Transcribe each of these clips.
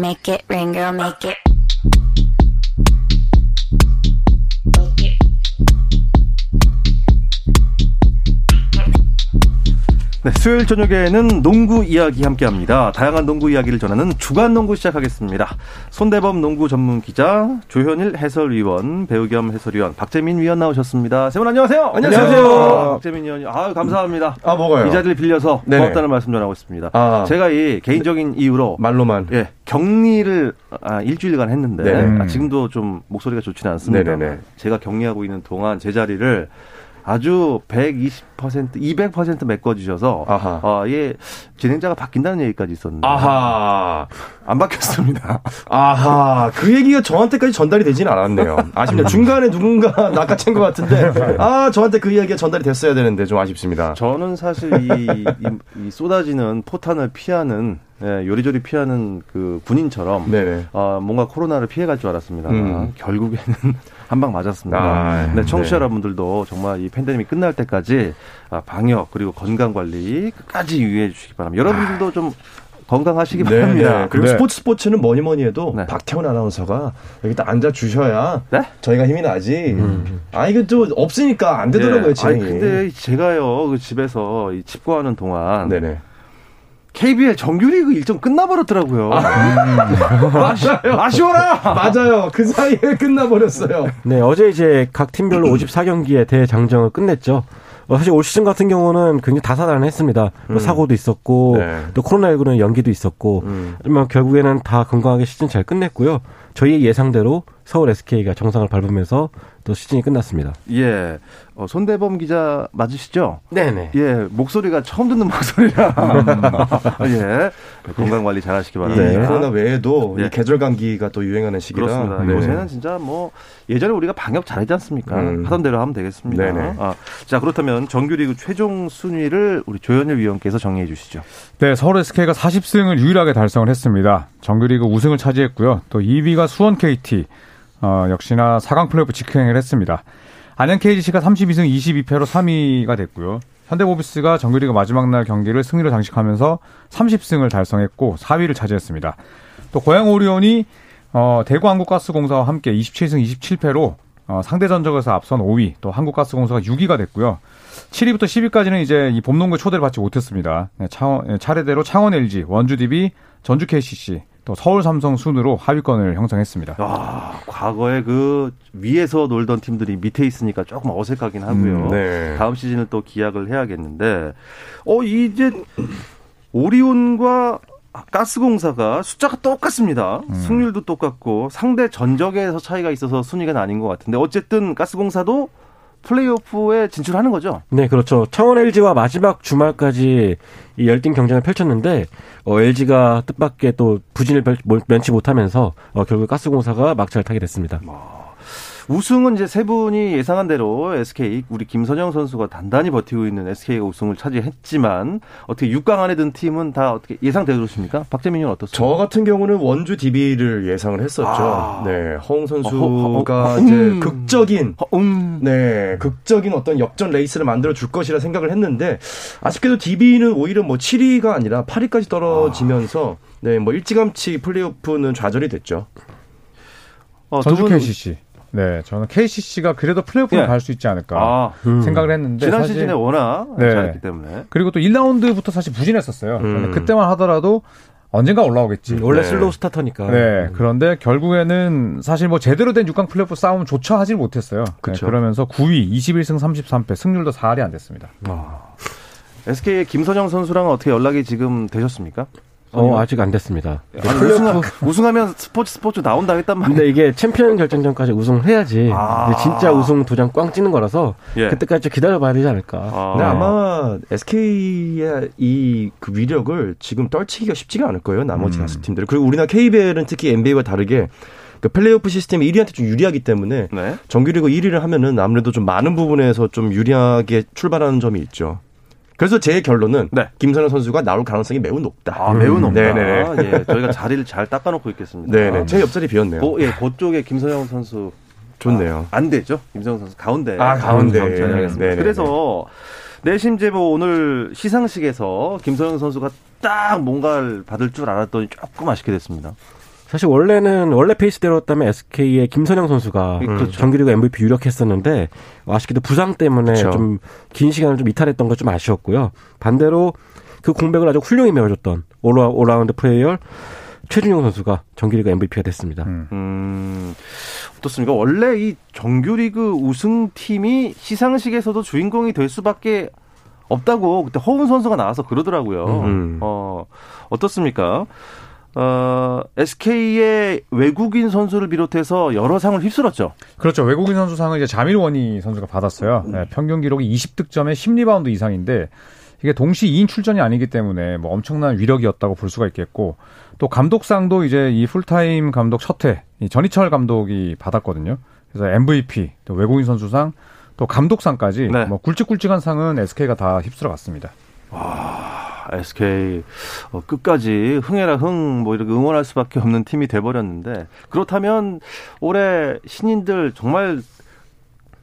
make it rain, girl, make it. 네, 수요일 저녁에는 농구 이야기 함께합니다. 다양한 농구 이야기를 전하는 주간 농구 시작하겠습니다. 손대범 농구 전문 기자, 조현일 해설위원, 배우 겸 해설위원 박재민 위원 나오셨습니다. 세분 안녕하세요. 안녕하세요. 박재민 위원님, 아 감사합니다. 아 뭐가요? 이 자리를 빌려서. 고맙다는 말씀 전하고 있습니다. 아. 제가 이 개인적인 이유로 말로만. 예, 격리를 아, 일주일간 했는데. 아, 지금도 좀 목소리가 좋지는 않습니다. 네네네. 제가 격리하고 있는 동안 제 자리를 아주 120% 200% 메꿔주셔서 아하. 어, 예, 진행자가 바뀐다는 얘기까지 있었는데 아하. 안 바뀌었습니다. 아하. 그 얘기가 저한테까지 전달이 되진 않았네요. 아쉽네요. 중간에 누군가 낚아챈 것 같은데. 아, 저한테 그 이야기가 전달이 됐어야 되는데 좀 아쉽습니다. 저는 사실 이, 이- 이 쏟아지는 포탄을 피하는 예, 요리조리 피하는 그 군인처럼. 어, 뭔가 코로나를 피해갈 줄 알았습니다. 음. 결국에는 한 방 맞았습니다. 아, 네, 청취자 네. 여러분들도 정말 이 팬데믹 끝날 때까지 아, 방역 그리고 건강 관리 끝까지 유의해 주시기 바랍니다. 여러분들도 좀 건강하시기 바랍니다. 네, 네. 그리고 네. 스포츠 스포츠는 뭐니 뭐니 해도 네. 박태훈 아나운서가 여기 딱 앉아 주셔야 네? 저희가 힘이 나지. 아 이거 좀 없으니까 안 되더라고요 예. 진행이. 아니, 근데 제가요 그 집에서 이 집거하는 동안 네네. KBL 정규리그 일정 끝나버렸더라고요. 맞아요. 아쉬워라. 맞아요. 그 사이에 끝나버렸어요. 네, 어제 이제 각 팀별로 54경기의 대장정을 끝냈죠. 어, 사실 올 시즌 같은 경우는 굉장히 다사다난했습니다. 뭐 사고도 있었고 네. 또 코로나19는 연기도 있었고 음. 하지만 결국에는 다 건강하게 시즌 잘 끝냈고요. 저희의 예상대로 서울 SK가 정상을 밟으면서 또 시즌이 끝났습니다. 예, 어, 손대범 기자 맞으시죠? 네네. 예, 목소리가 처음 듣는 목소리라. 예, 건강 관리 잘 하시기 이 바랍니다. 네. 코로나 외에도 네. 이 계절 감기가 또 유행하는 시기라. 그렇습니다. 네. 요새는 진짜 뭐 예전에 우리가 방역 잘했지 않습니까? 음. 하던 대로 하면 되겠습니다. 네네. 아, 자 그렇다면 정규리그 최종 순위를 우리 조현일 위원께서 정리해 주시죠. 네, 서울 SK가 40승을 유일하게 달성을 했습니다. 정규리그 우승을 차지했고요. 또 2위가 수원 KT, 어, 역시나 4강 플레이오프 직행을 했습니다. 안양 KGC가 32승 22패로 3위가 됐고요. 현대모비스가 정규리그 마지막 날 경기를 승리로 장식하면서 30승을 달성했고 4위를 차지했습니다. 또 고양 오리온이 어, 대구 한국가스공사와 함께 27승 27패로 어, 상대 전적에서 앞선 5위, 또 한국가스공사가 6위가 됐고요. 7위부터 10위까지는 이제 이 봄농구의 초대를 받지 못했습니다. 네, 차원- 네, 차례대로 창원 LG, 원주 DB, 전주 KCC, 또 서울 삼성 순으로 하위권을 형성했습니다. 아, 과거에 그 위에서 놀던 팀들이 밑에 있으니까 조금 어색하긴 하고요. 음, 네. 다음 시즌을 또 기약을 해야겠는데, 어 이제 오리온과 가스공사가 숫자가 똑같습니다. 승률도 똑같고 상대 전적에서 차이가 있어서 순위가 나뉜 것 같은데 어쨌든 가스공사도 플레이오프에 진출하는 거죠. 네, 그렇죠. 창원 LG와 마지막 주말까지 이 열띤 경쟁을 펼쳤는데 어, LG가 뜻밖의 또 부진을 펼- 면치 못하면서 어, 결국 가스공사가 막차를 타게 됐습니다. 우승은 이제 세 분이 예상한 대로 SK 우리 김선영 선수가 단단히 버티고 있는 SK가 우승을 차지했지만 어떻게 6강 안에 든 팀은 다 어떻게 예상대로십니까? 박재민이 는 어떻습니까? 저 같은 경우는 원주 DB를 예상을 했었죠. 아. 네, 허웅 선수가 어, 허- 허- 이제 음. 극적인 어, 음. 네, 극적인 어떤 역전 레이스를 만들어 줄 것이라 생각을 했는데 아쉽게도 DB는 오히려 뭐 7위가 아니라 8위까지 떨어지면서 네, 뭐 일찌감치 플레이오프는 좌절이 됐죠. 어, 두 전주 분- KCC. 네, 저는 KCC가 그래도 플레이오프를 예. 갈수 있지 않을까 아, 생각을 했는데 지난 사실 시즌에 워낙 네. 잘했기 때문에 그리고 또 1라운드부터 사실 부진했었어요. 음. 그때만 하더라도 언젠가 올라오겠지. 원래 네. slow starter니까. 네, 그런데 결국에는 사실 뭐 제대로 된 6강 플레이오프 싸움조차 하질 못했어요. 그쵸. 네, 그러면서 9위, 21승 33패, 승률도 4할이 안 됐습니다. SK의 김선형 선수랑은 어떻게 연락이 지금 되셨습니까? 어, 아직 안 됐습니다. 아니, 우승하, 우승하 면 스포츠 스포츠 나온다 했단 말이에요. 근데 이게 챔피언 결정전까지 우승을 해야지 아. 진짜 우승 도장 꽝 찍는 거라서 예. 그때까지 좀 기다려봐야 되지 않을까. 아. 근데 아마 SK의 이 그 위력을 지금 떨치기가 쉽지가 않을 거예요. 나머지 음. 다섯 팀들. 그리고 우리나라 KBL은 특히 NBA와 다르게 그 플레이오프 시스템이 1위한테 좀 유리하기 때문에 네. 정규리그 1위를 하면은 아무래도 좀 많은 부분에서 좀 유리하게 출발하는 점이 있죠. 그래서 제 결론은 네. 김선호 선수가 나올 가능성이 매우 높다. 아, 매우 높다. 네네. 예, 저희가 자리를 잘 닦아놓고 있겠습니다. 네네. 제 옆자리 비었네요. 고, 예, 그쪽에 김선영 선수 좋네요. 안 되죠. 김선영 선수 가운데. 아, 가운데. 가운데. 네네네. 그래서 내심 제보 오늘 시상식에서 김선영 선수가 딱 뭔가를 받을 줄 알았더니 조금 아쉽게 됐습니다. 사실 원래는 원래 페이스대로였다면 SK의 김선영 선수가 그렇죠. 정규리그 MVP 유력했었는데 아쉽게도 부상 때문에 그렇죠. 좀긴 시간을 좀 이탈했던 것 좀 아쉬웠고요. 반대로 그 공백을 아주 훌륭히 메워줬던 올라, 올라운드 플레이어 최준용 선수가 정규리그 MVP가 됐습니다. 음. 음, 어떻습니까? 원래 이 정규리그 우승팀이 시상식에서도 주인공이 될 수밖에 없다고 그때 허웅 선수가 나와서 그러더라고요. 음. 어, 어떻습니까? 어, SK의 외국인 선수를 비롯해서 여러 상을 휩쓸었죠. 그렇죠. 외국인 선수상은 이제 자밀 워니 선수가 받았어요. 네, 평균 기록이 20득점에 10리바운드 이상인데 이게 동시 2인 출전이 아니기 때문에 뭐 엄청난 위력이었다고 볼 수가 있겠고 또 감독상도 이제 이 풀타임 감독 첫해 이 전희철 감독이 받았거든요. 그래서 MVP, 또 외국인 선수상, 또 감독상까지 네. 뭐 굵직굵직한 상은 SK가 다 휩쓸어 갔습니다. SK 어, 끝까지 흥해라 흥 뭐 이렇게 응원할 수밖에 없는 팀이 돼버렸는데 그렇다면 올해 신인들 정말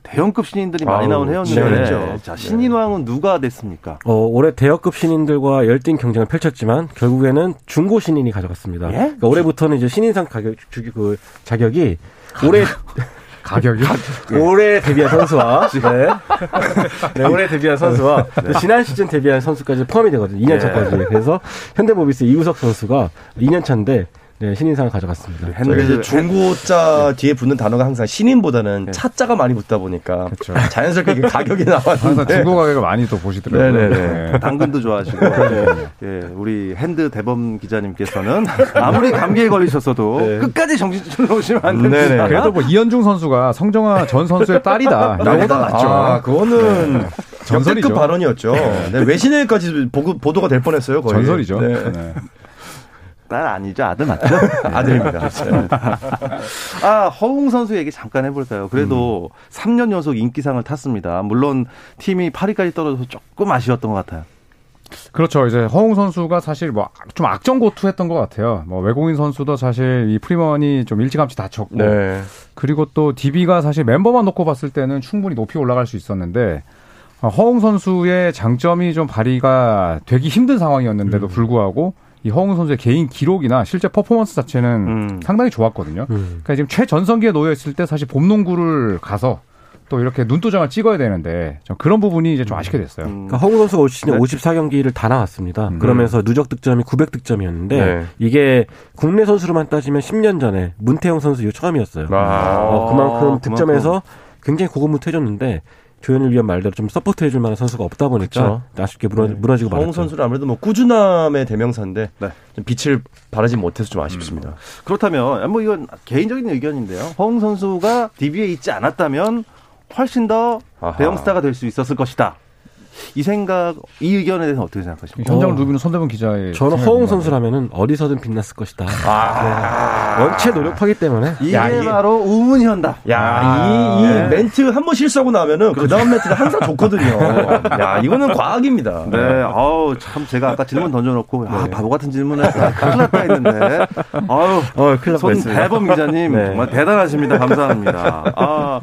대형급 신인들이 많이 아우, 나온 해였는데 치열했죠. 자 신인왕은 누가 됐습니까? 어, 올해 대여급 신인들과 열띤 경쟁을 펼쳤지만 결국에는 중고 신인이 가져갔습니다. 예? 그러니까 올해부터는 이제 신인상 가격 주기 그 자격이 올해 가격이 올해 데뷔한 선수와 네. 네, 올해 데뷔한 선수와 또 지난 시즌 데뷔한 선수까지 포함이 되거든요. 2년 차까지. 그래서 현대모비스 이우석 선수가 2년 차인데 네, 신인상을 가져갔습니다. 저희가 핸들 이제 중고자 뒤에 붙는 단어가 항상 신인보다는 네. 차자가 많이 붙다 보니까 그렇죠. 자연스럽게 가격이 나왔는데 중고 가격을 많이 또 보시더라고요. 네네네. 네. 당근도 좋아하시고 예, 우리 핸드 대범 기자님께서는 아무리 감기에 걸리셨어도 끝까지 정신 차려오시면 안 됩니다. 네네. 그래도 뭐 이현중 선수가 성정아 전 선수의 딸이다. 이거보다 낫죠. 아, 그거는 전설이죠. 전설급 발언이었죠. 네, 외신에까지 보도가 될 뻔했어요. 거의. 전설이죠. 네. 네. 딸 아니죠 아들 맞죠? 아들입니다. 아, 허웅 선수 얘기 잠깐 해볼까요? 그래도 3년 연속 인기상을 탔습니다. 물론 팀이 8위까지 떨어져서 조금 아쉬웠던 것 같아요. 그렇죠. 이제 허웅 선수가 사실 뭐 좀 악정고투했던 것 같아요. 뭐 외국인 선수도 사실 이 프리먼이 좀 일찌감치 다쳤고 네. 그리고 또 DB가 사실 멤버만 놓고 봤을 때는 충분히 높이 올라갈 수 있었는데 어, 허웅 선수의 장점이 좀 발휘가 되기 힘든 상황이었는데도 불구하고 이 허웅 선수의 개인 기록이나 실제 퍼포먼스 자체는 음. 상당히 좋았거든요. 음. 그러니까 지금 최전성기에 놓여 있을 때 사실 봄농구를 가서 또 이렇게 눈도장을 찍어야 되는데 좀 그런 부분이 이제 좀 아쉽게 됐어요. 음. 그러니까 허웅 선수가 올 시즌 네. 54경기를 다 나왔습니다. 음. 그러면서 누적 득점이 900득점이었는데 네. 이게 국내 선수로만 따지면 10년 전에 문태영 선수 이후 처음이었어요. 아. 어, 그만큼 그만큼. 득점에서 굉장히 고군분투해줬는데 조현일 위원 말대로 좀 서포트 해줄 만한 선수가 없다 보니까 아쉽게 무너, 무너지고 허웅 말았죠. 선수는 아무래도 뭐 꾸준함의 대명사인데 네. 좀 빛을 발하지 못해서 좀 아쉽습니다. 그렇다면 뭐 이건 개인적인 의견인데요. 허웅 선수가 DB에 있지 않았다면 훨씬 더 아하. 대형 스타가 될 수 있었을 것이다. 이 생각, 이 의견에 대해서 어떻게 생각하십니까? 현장 어. 루비는 손대문 기자의 저는. 허웅 선수라면은 어디서든 빛났을 것이다. 네. 원체 노력하기 때문에 이게 야, 이게- 바로 우문현다. 야, 아, 이, 이 네. 멘트 한 번 실수하고 나면은 그 다음 멘트는 항상 좋거든요. 야, 이거는 과학입니다. 네, 아우 참 제가 아까 질문 던져놓고 아 바보 같은 질문을 아, 큰일 났다 했는데 아유 어, 큰일 날손 뻔했습니다. 대범 기자님 네. 정말 대단하십니다. 감사합니다. 아,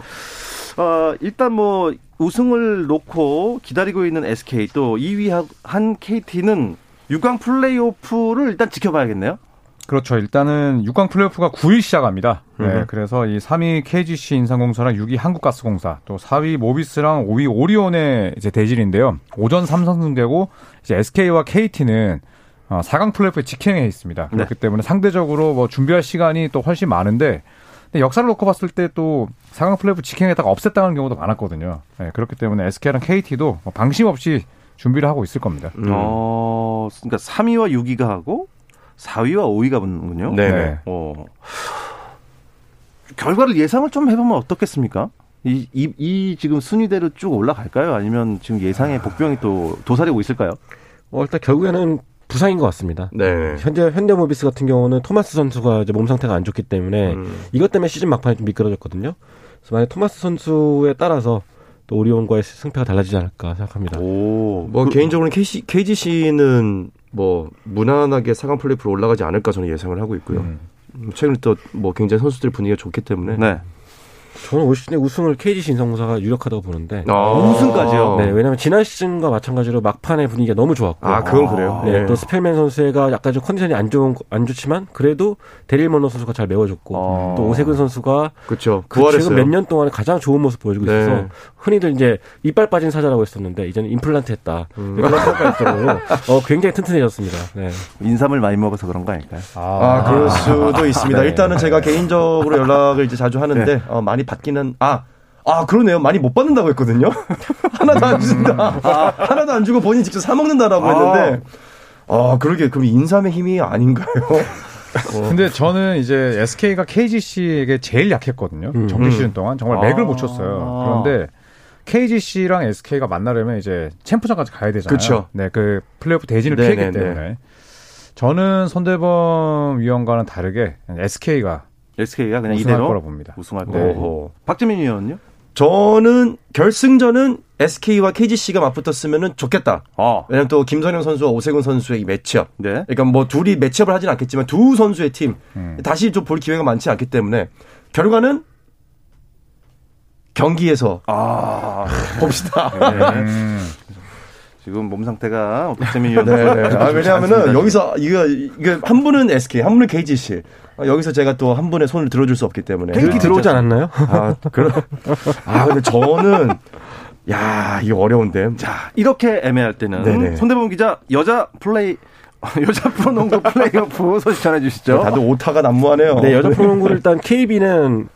어, 일단 뭐 우승을 놓고 기다리고 있는 SK 또 2위 한 KT는 6강 플레이오프를 일단 지켜봐야겠네요. 그렇죠. 일단은 6강 플레이오프가 9일 시작합니다. 네. 그래서 이 3위 KGC 인삼공사랑 6위 한국가스공사, 또 4위 모비스랑 5위 오리온의 이제 대질인데요. 오전 3선승되고 이제 SK와 KT는 어, 4강 플레이오프에 직행해 있습니다. 그렇기 때문에 상대적으로 뭐 준비할 시간이 또 훨씬 많은데 근데 역사를 놓고 봤을 때또 4강 플레이오프 직행했다가 없앴다는 경우도 많았거든요. 네, 그렇기 때문에 SK랑 KT도 뭐 방심 없이 준비를 하고 있을 겁니다. 어, 그러니까 3위와 6위가 하고 4위와 5위가 붙는군요. 네. 네. 어. 결과를 예상을 좀 해보면 어떻겠습니까? 이, 이, 이 지금 순위대로 쭉 올라갈까요? 아니면 지금 예상의 복병이 또 도사리고 있을까요? 어, 일단 결국에는 부상인 것 같습니다. 네. 현재 현대모비스 같은 경우는 토마스 선수가 이제 몸 상태가 안 좋기 때문에 음. 이것 때문에 시즌 막판에 좀 미끄러졌거든요. 그래서 만약 토마스 선수에 따라서 또 오리온과의 승패가 달라지지 않을까 생각합니다. 오, 뭐 개인적으로는 KC, KGC는 뭐 무난하게 4강 플레이오프로 올라가지 않을까 저는 예상을 하고 있고요. 음. 음, 최근에 또 뭐 굉장히 선수들 분위기가 좋기 때문에 네. 저는 올 시즌에 우승을 KGC 인삼공사가 유력하다고 보는데. 아. 우승까지요? 네, 왜냐면 지난 시즌과 마찬가지로 막판의 분위기가 너무 좋았고. 아, 그건 그래요. 네, 예. 또 스펠맨 선수가 약간 좀 컨디션이 안 좋은 안 좋지만 그래도 데릴 머너 선수가 잘 메워줬고 어. 또 오세근 선수가 그렇죠. 그 부활했어요. 지금 몇년 동안에 가장 좋은 모습 보여주고 네. 있어서 흔히들 이제 이빨 빠진 사자라고 했었는데 이제는 임플란트 했다. 음. 임플란트 할까 했더니 어, 굉장히 튼튼해졌습니다. 네. 인삼을 많이 먹어서 그런 거 아닐까요? 아, 그럴 수도 있습니다. 네. 일단은 제가 개인적으로 연락을 이제 자주 하는데 어, 많이 받기는 아. 아, 그러네요. 많이 못 받는다고 했거든요. 하나도 안 준다. 하나도 안 주고 본인이 직접 사 먹는다라고 했는데 아, 그러게 그럼 인삼의 힘이 아닌가요? 근데 저는 이제 SK가 KGC에게 제일 약했거든요. 정규 시즌 동안 정말 맥을 아. 못 쳤어요. 그런데 KGC랑 SK가 만나려면 이제 챔프전까지 가야 되잖아요. 그쵸. 네, 그 플레이오프 대진을 네네네. 피했기 때문에 저는 손대범 위원과는 다르게 SK가 SK가 그냥 우승할 이대로 거라 봅니다. 우승할 네. 거고. 박재민 위원은요? 저는 결승전은 SK와 KGC가 맞붙었으면 좋겠다. 어. 왜냐면 또 김선영 선수와 오세근 선수의 이 매치업. 네. 그러니까 뭐 둘이 매치업을 하진 않겠지만 두 선수의 팀 음. 다시 좀 볼 기회가 많지 않기 때문에 결과는 경기에서 아. 봅시다. 음, 지금 몸 상태가 박재민 위원. 네, 네. 아, 왜냐하면은 여기서 이거 이거 한 분은 SK, 한 분은 KGC. 아, 여기서 제가 또 한 분의 손을 들어줄 수 없기 때문에. KT 들어오지 않았나요? 아, 그럼. 아, 근데 저는 야, 이거 어려운데. 자, 이렇게 애매할 때는 네네. 손대범 기자 여자 플레이 여자 프로농구 플레이오프 소식 전해 주시죠. 다들 오타가 난무하네요. 네, 여자 프로농구를 일단 KB는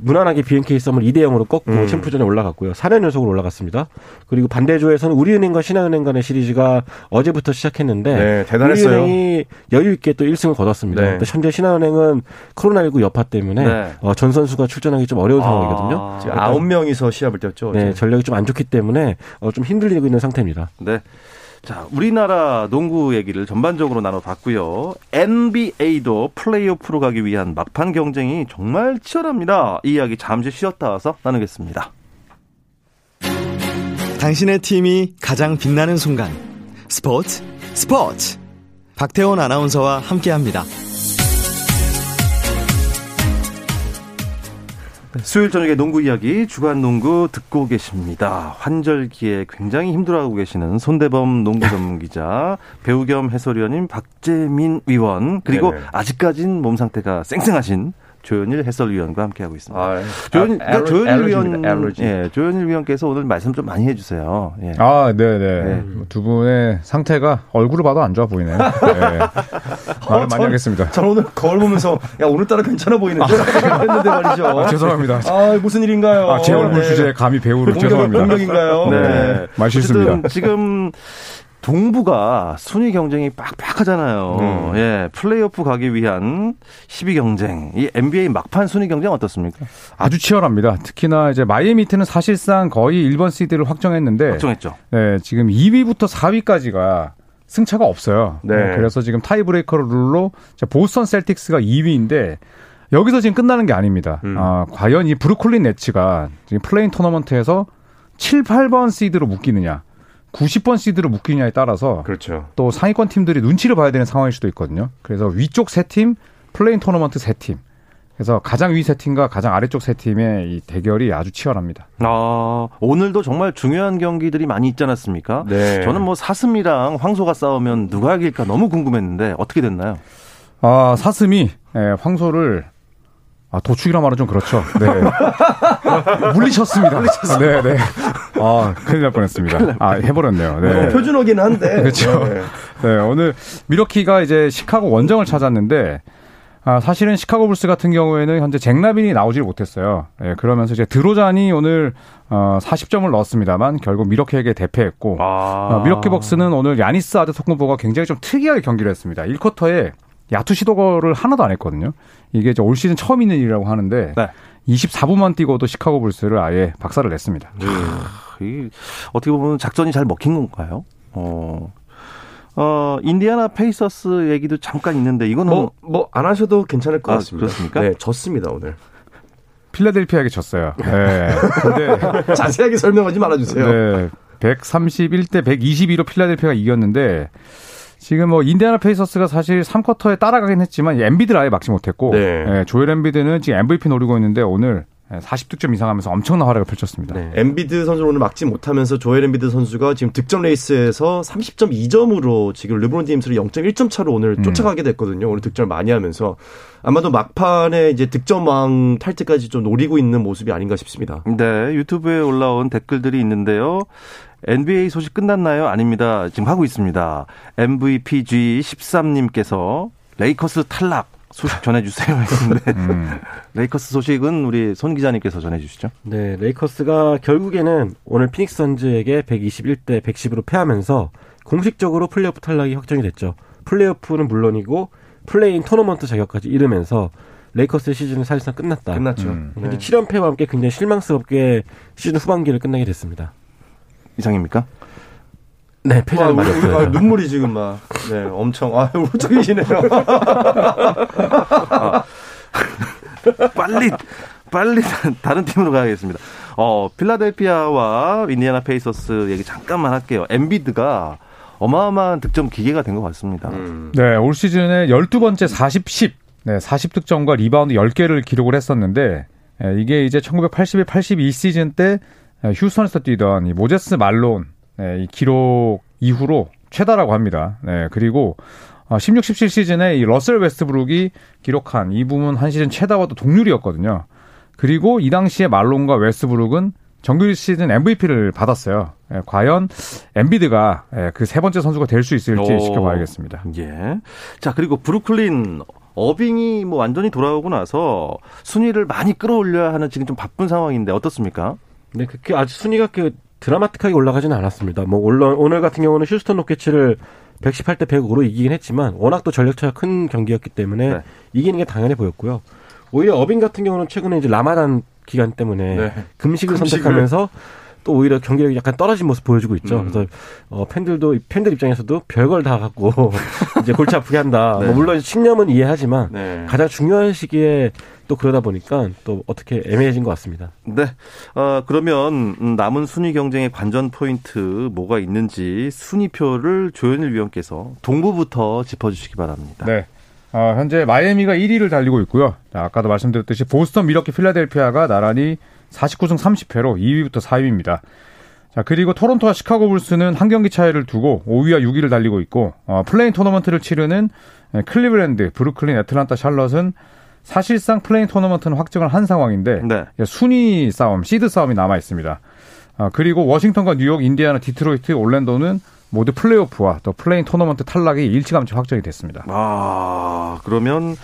무난하게 BNK 썸을 2대 0으로 꺾고 음. 챔프전에 올라갔고요. 4년 연속으로 올라갔습니다. 그리고 반대조에서는 우리은행과 신한은행 간의 시리즈가 어제부터 시작했는데 네, 대단했어요. 우리은행이 여유 있게 또 1승을 거뒀습니다. 네. 현재 신한은행은 코로나19 여파 때문에 네. 어, 전 선수가 출전하기 좀 어려운 상황이거든요. 아, 지금 아홉 명이서 시합을 뛰었죠. 네. 전력이 좀 안 좋기 때문에 어, 좀 힘들리고 있는 상태입니다. 네. 자, 우리나라 농구 얘기를 전반적으로 나눠봤고요. NBA도 플레이오프로 가기 위한 막판 경쟁이 정말 치열합니다. 이 이야기 잠시 쉬었다 와서 나누겠습니다. 당신의 팀이 가장 빛나는 순간 스포츠 스포츠 박태원 아나운서와 함께합니다. 수요일 저녁에 농구 이야기 주간 농구 듣고 계십니다. 환절기에 굉장히 힘들어하고 계시는 손대범 농구 전문 기자, 배우 겸 해설위원인 박재민 위원, 그리고 네네. 아직까진 몸 상태가 쌩쌩하신 조현일 해설위원과 함께하고 있습니다. 아, 조현, 아, 그러니까 조현일 위원. 알러지. 예, 조현일 위원께서 오늘 말씀 좀 많이 해주세요. 예. 아, 네, 네. 네. 두 분의 상태가 얼굴을 봐도 안 좋아 보이네요. 네. 말을 많이 전- 하겠습니다. 전 오늘 거울 보면서 야 오늘따라 괜찮아 보이는데 했는데 말이죠. 아, 죄송합니다. 아, 무슨 일인가요? 아, 제 얼굴 네. 주제에 감히 배우를 죄송합니다. 공격인가요? 네. 말 실수입니다. 지금 동부가 순위 경쟁이 빡빡하잖아요. 음. 예, 플레이오프 가기 위한 순위 경쟁. 이 NBA 막판 순위 경쟁 어떻습니까? 아주 치열합니다. 특히나 이제 마이애미 히트는 사실상 거의 1번 시드를 확정했는데 확정했죠. 네, 지금 2위부터 4위까지가 승차가 없어요. 네. 네, 그래서 지금 tiebreaker 룰로 보스턴 셀틱스가 2위인데 여기서 지금 끝나는 게 아닙니다. 음. 아, 과연 이 브루클린 네츠가 지금 play-in 토너먼트에서 7, 8번 시드로 묶이느냐, 9, 10번 시드로 묶이느냐에 따라서 그렇죠. 또 상위권 팀들이 눈치를 봐야 되는 상황일 수도 있거든요. 그래서 위쪽 세 팀, play-in 토너먼트 세 팀. 그래서 가장 위 세 팀과 가장 아래쪽 세 팀의 이 대결이 아주 치열합니다. 아, 오늘도 정말 중요한 경기들이 많이 있지 않았습니까? 네. 저는 뭐 사슴이랑 황소가 싸우면 누가 이길까 너무 궁금했는데 어떻게 됐나요? 아, 사슴이 예, 황소를 아, 도축이라 말은 좀 그렇죠. 네. 물리쳤습니다. 네, 네. 아, 큰일 날 뻔했습니다. 아, 해버렸네요. 네. 표준어긴 한데. 그렇죠. 네. 네, 오늘 미러키가 이제 시카고 원정을 찾았는데 아, 사실은 시카고 불스 같은 경우에는 현재 잭라빈이 나오질 못했어요. 예, 그러면서 이제 드로잔이 오늘 어, 40점을 넣었습니다만 결국 미러키에게 대패했고 아, 어, 미러키 벅스는 오늘 야니스 아드토쿤보가 굉장히 좀 특이하게 경기를 했습니다. 1쿼터에 야투 시도를 하나도 안 했거든요. 이게 이제 올 시즌 처음 있는 일이라고 하는데 네. 24분만 뛰고도 시카고 불스를 아예 박살을 냈습니다. 이, 어떻게 보면 작전이 잘 먹힌 건가요? 어, 어, 인디아나 페이서스 얘기도 잠깐 있는데 이거는 뭐, 뭐, 안 하셔도 괜찮을 것 아, 같습니다. 그렇습니까? 네, 졌습니다, 오늘. 필라델피아에게 졌어요. 네. 근데 자세하게 설명하지 말아 주세요. 네. 131대 122로 필라델피아가 이겼는데 지금 뭐 인디아나 페이서스가 사실 3쿼터에 따라가긴 했지만 엠비드를 아예 막지 못했고 네. 예, 조엘 엠비드는 지금 MVP 노리고 있는데 오늘 40득점 이상하면서 엄청난 활약을 펼쳤습니다. 네. 엠비드 선수를 오늘 막지 못하면서 조엘 엠비드 선수가 지금 득점 레이스에서 30.2점으로 지금 르브론 제임스를 0.1점 차로 오늘 음. 쫓아가게 됐거든요. 오늘 득점을 많이 하면서 아마도 막판에 이제 득점왕 탈환까지 좀 노리고 있는 모습이 아닌가 싶습니다. 네, 유튜브에 올라온 댓글들이 있는데요. NBA 소식 끝났나요? 아닙니다. 지금 하고 있습니다. MVPG 13님께서 레이커스 탈락 소식 전해주세요 했는데 음. 레이커스 소식은 우리 손 기자님께서 전해주시죠. 네, 레이커스가 결국에는 오늘 피닉스 선즈에게 121대 110으로 패하면서 공식적으로 플레이오프 탈락이 확정이 됐죠. 플레이오프는 물론이고 play-in 토너먼트 자격까지 잃으면서 레이커스의 시즌은 사실상 끝났다. 끝났죠. 음. 네. 현재 7연패와 함께 굉장히 실망스럽게 시즌 후반기를 끝내게 됐습니다. 이상입니까? 네, 아, 우리- 많이 우리- 아. 눈물이 지금 막, 네, 엄청, 아, 울먹이시네요. 빨리 빨리 다른 팀으로 가야겠습니다. 어, 필라델피아와 인디애나 페이서스 얘기 잠깐만 할게요. 엠비드가 어마어마한 득점 기계가 된 것 같습니다. 음. 네, 올 시즌에 12번째 40, 10. 네, 40득점과 리바운드 10개를 기록을 했었는데, 예, 이게 이제 1981, 82 시즌 때 예, 휴스턴에서 뛰던 이 모제스 말론 네, 이 기록 이후로 최다라고 합니다. 네, 그리고 어, 16, 17 시즌에 이 러셀 웨스트브룩이 기록한 이 부분 한 시즌 최다와도 동률이었거든요. 그리고 이 당시에 말론과 웨스트브룩은 정규 시즌 MVP를 받았어요. 예, 과연 엠비드가 예, 그 세 번째 선수가 될 수 있을지 오. 지켜봐야겠습니다. 예. 자, 그리고 브루클린 어빙이 뭐 완전히 돌아오고 나서 순위를 많이 끌어올려야 하는 지금 좀 바쁜 상황인데 어떻습니까? 네, 그게 아주 순위가 그 드라마틱하게 올라가지는 않았습니다. 뭐 물론 오늘 같은 경우는 휴스턴 로켓츠를 118대 105로 이기긴 했지만 워낙 또 전력차가 큰 경기였기 때문에 네. 이기는 게 당연해 보였고요. 오히려 어빙 같은 경우는 최근에 이제 라마단 기간 때문에 네. 금식을, 금식을. 선택하면서 또 오히려 경기력이 약간 떨어진 모습 보여주고 있죠. 음. 그래서 어, 팬들도 팬들 입장에서도 별걸 다 갖고 이제 골치 아프게 한다. 네. 뭐 물론 신념은 이해하지만 네. 가장 중요한 시기에 또 그러다 보니까 또 어떻게 애매해진 것 같습니다. 네. 어, 그러면 음, 남은 순위 경쟁의 관전 포인트 뭐가 있는지 순위표를 조현일 위원께서 동부부터 짚어주시기 바랍니다. 네. 어, 현재 마이애미가 1위를 달리고 있고요. 자, 아까도 말씀드렸듯이 보스턴, 밀워키, 필라델피아가 나란히 49승 30패로 2위부터 4위입니다. 자, 그리고 토론토와 시카고 불스는 한 경기 차이를 두고 5위와 6위를 달리고 있고, 어, play-in 토너먼트를 치르는 예, 클리브랜드, 브루클린, 애틀란타, 샬럿은 사실상 play-in 토너먼트는 확정을 한 상황인데, 네. 예, 순위 싸움, 시드 싸움이 남아 있습니다. 아, 그리고 워싱턴과 뉴욕, 인디아나, 디트로이트, 올랜도는 모두 플레이오프와 또 play-in 토너먼트 탈락이 일찌감치 확정이 됐습니다. 아, 그러면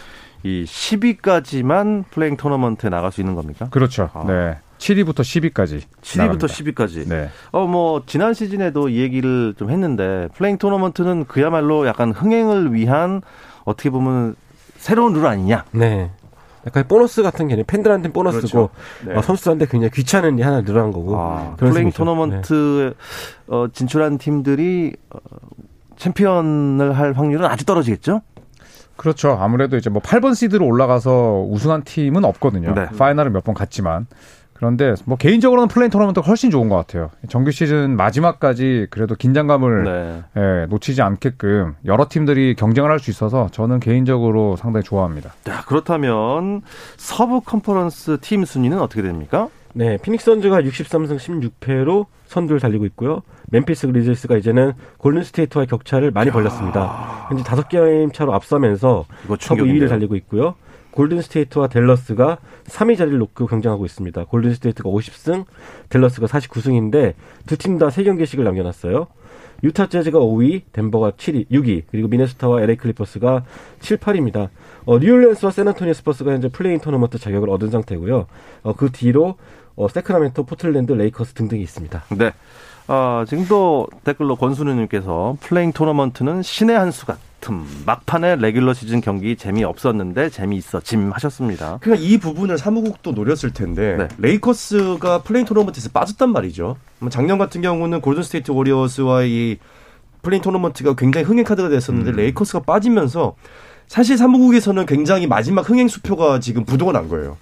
이 10위까지만 play-in 토너먼트에 나갈 수 있는 겁니까? 그렇죠. 아. 네. 7위부터 10위까지. 7위부터 10위까지. 네. 어, 뭐, 지난 시즌에도 이 얘기를 좀 했는데, play-in 토너먼트는 그야말로 약간 흥행을 위한 어떻게 보면 새로운 룰 아니냐? 네. 약간 보너스 같은 개념, 팬들한테는 보너스고 네. 어, 선수한테 굉장히 귀찮은 일이 하나 늘어난 거고. 아, play-in 토너먼트 어, 진출한 팀들이 어, 챔피언을 할 확률은 아주 떨어지겠죠? 그렇죠. 아무래도 이제 뭐 8번 시드로 올라가서 우승한 팀은 없거든요. 네. 파이널을 몇 번 갔지만. 그런데 뭐 개인적으로는 play-in 토너먼트가 훨씬 좋은 것 같아요. 정규 시즌 마지막까지 그래도 긴장감을 네. 예, 놓치지 않게끔 여러 팀들이 경쟁을 할 수 있어서 저는 개인적으로 상당히 좋아합니다. 자, 그렇다면 서부 컨퍼런스 팀 순위는 어떻게 됩니까? 네, 피닉스 선즈가 63승 16패로 선두를 달리고 있고요. 멤피스 그리즐스가 이제는 골든 스테이트와의 격차를 많이 벌렸습니다. 현재 다섯 게임 차로 앞서면서 서부 충격인데요. 2위를 달리고 있고요. 골든 스테이트와 댈러스가 3위 자리를 놓고 경쟁하고 있습니다. 골든 스테이트가 50승, 댈러스가 49승인데 두 팀 다 3경기씩을 남겨놨어요. 유타 재즈가 5위, 덴버가 7위, 6위, 그리고 미네소타와 LA 클리퍼스가 7, 8위입니다. 어, 뉴올리언스와 샌안토니오 스퍼스가 현재 play-in 토너먼트 자격을 얻은 상태고요. 어, 그 뒤로 어, 새크라멘토, 포틀랜드, 레이커스 등등이 있습니다. 네. 아, 지금도 댓글로 권순우님께서 play-in 토너먼트는 신의 한 수 같음. 막판에 레귤러 시즌 경기 재미없었는데 재미있어짐 하셨습니다. 그러니까 이 부분을 사무국도 노렸을 텐데 네. 레이커스가 플레인 토너먼트에서 빠졌단 말이죠. 뭐 작년 같은 경우는 골든 스테이트 워리어스와 이 play-in 토너먼트가 굉장히 흥행 카드가 됐었는데 레이커스가 빠지면서 사실 사무국에서는 굉장히 마지막 흥행 수표가 지금 부도가 난 거예요.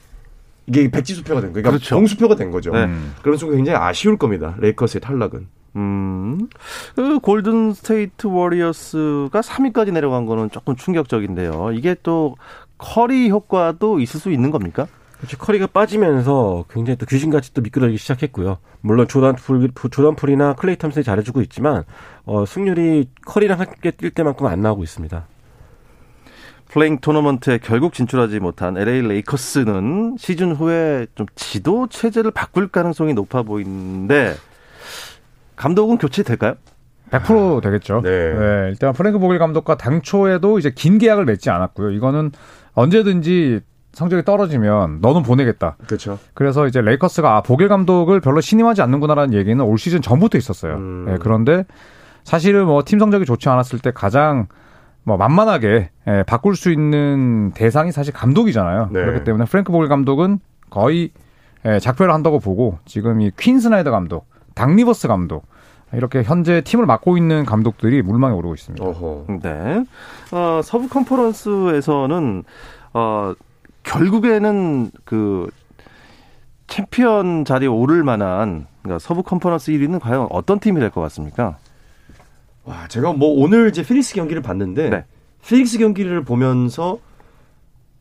이게 백지 수표가 된 거예요. 그러니까 그렇죠. 공수표가 된 거죠. 네. 음. 그런 순간 굉장히 아쉬울 겁니다. 레이커스의 탈락은. 음, 그 골든 스테이트 워리어스가 3위까지 내려간 거는 조금 충격적인데요. 이게 또 커리 효과도 있을 수 있는 겁니까? 그렇지 커리가 빠지면서 굉장히 또 귀신같이 또 미끄러지기 시작했고요. 물론 조단 풀 조단 풀이나 클레이 탐슨이 잘해주고 있지만 어, 승률이 커리랑 함께 뛸 때만큼 안 나오고 있습니다. play-in 토너먼트에 결국 진출하지 못한 LA 레이커스는 시즌 후에 좀 지도 체제를 바꿀 가능성이 높아 보이는데 감독은 교체될까요? 100% 되겠죠. 네. 네. 일단 프랭크 보겔 감독과 당초에도 이제 긴 계약을 맺지 않았고요. 이거는 언제든지 성적이 떨어지면 너는 보내겠다. 그렇죠. 그래서 이제 레이커스가 아, 보겔 감독을 별로 신임하지 않는구나라는 얘기는 올 시즌 전부터 있었어요. 음. 네, 그런데 사실은 뭐 팀 성적이 좋지 않았을 때 가장 뭐 만만하게 예, 바꿀 수 있는 대상이 사실 감독이잖아요. 네. 그렇기 때문에 프랭크 보겔 감독은 거의 예, 작별을 한다고 보고 지금 이 퀸 스나이더 감독, 닥 리버스 감독 이렇게 현재 팀을 맡고 있는 감독들이 물망에 오르고 있습니다. 어허. 네. 어, 서부 컨퍼런스에서는 어, 결국에는 그 챔피언 자리에 오를 만한 그러니까 서부 컨퍼런스 1위는 과연 어떤 팀이 될 것 같습니까? 와, 제가 뭐 오늘 이제 피닉스 경기를 봤는데 네. 피닉스 경기를 보면서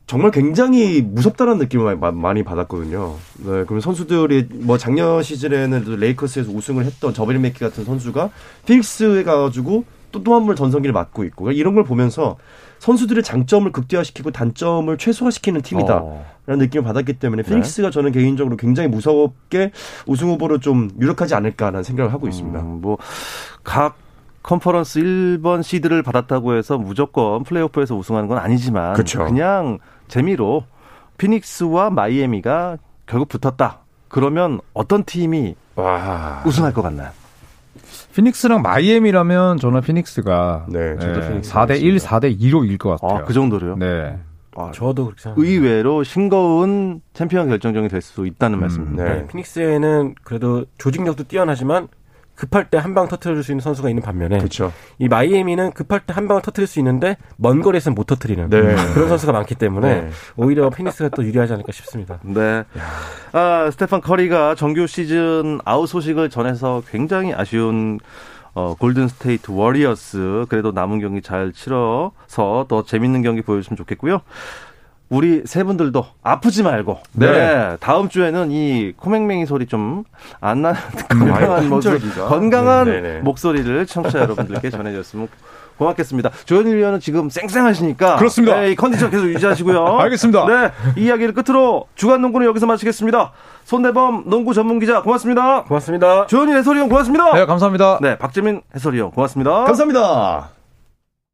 정말 굉장히 무섭다는 느낌을 많이, 받았거든요. 네, 그럼 선수들이 뭐 작년 시즌에는 레이커스에서 우승을 했던 자베일 맥기 같은 선수가 피닉스에 가가지고 또 또 한 번 전성기를 맡고 있고 그러니까 이런 걸 보면서 선수들의 장점을 극대화시키고 단점을 최소화시키는 팀이다. 어. 라는 느낌을 받았기 때문에 피닉스가 저는 개인적으로 굉장히 무섭게 우승 후보로 좀 유력하지 않을까라는 생각을 하고 있습니다. 음, 뭐각 컨퍼런스 1번 시드를 받았다고 해서 무조건 플레이오프에서 우승하는 건 아니지만 그쵸. 그냥 재미로 피닉스와 마이애미가 결국 붙었다. 그러면 어떤 팀이 와. 우승할 것 같나요? 피닉스랑 마이애미라면 저는 피닉스가 네, 저도 예, 피닉스 4대 1, 하겠습니다. 4대 2로 이길 것 같아요. 아, 그 정도로요? 네. 아, 저도 그렇게 생각합니다. 의외로 싱거운 챔피언 결정전이 될 수 있다는 말씀입니다. 네. 네, 피닉스에는 그래도 조직력도 뛰어나지만 급할 때 한 방 터트릴 수 있는 선수가 있는 반면에 그렇죠. 이 마이애미는 급할 때 한 방을 터트릴 수 있는데 먼 거리에서는 못 터트리는 네. 그런 선수가 많기 때문에 네. 오히려 피닉스가 또 유리하지 않을까 싶습니다. 네. 아, 스테판 커리가 정규 시즌 아웃 소식을 전해서 굉장히 아쉬운 어, 골든 스테이트 워리어스 그래도 남은 경기 잘 치러서 더 재밌는 경기 보여주시면 좋겠고요. 우리 세 분들도 아프지 말고 네. 네. 다음 주에는 이 코맹맹이 소리 좀 안 나는 건강한 모습. 건강한 네, 네, 네. 목소리를 청취자 여러분들께 전해줬으면 고맙겠습니다. 조현일 위원은 지금 쌩쌩하시니까 그렇습니다. 네, 이 컨디션 계속 유지하시고요. 알겠습니다. 네, 이 이야기를 끝으로 주간 농구는 여기서 마치겠습니다. 손대범 농구 전문 기자 고맙습니다. 고맙습니다. 조현일 해설위원 고맙습니다. 네, 감사합니다. 네, 박재민 해설위원 고맙습니다. 감사합니다.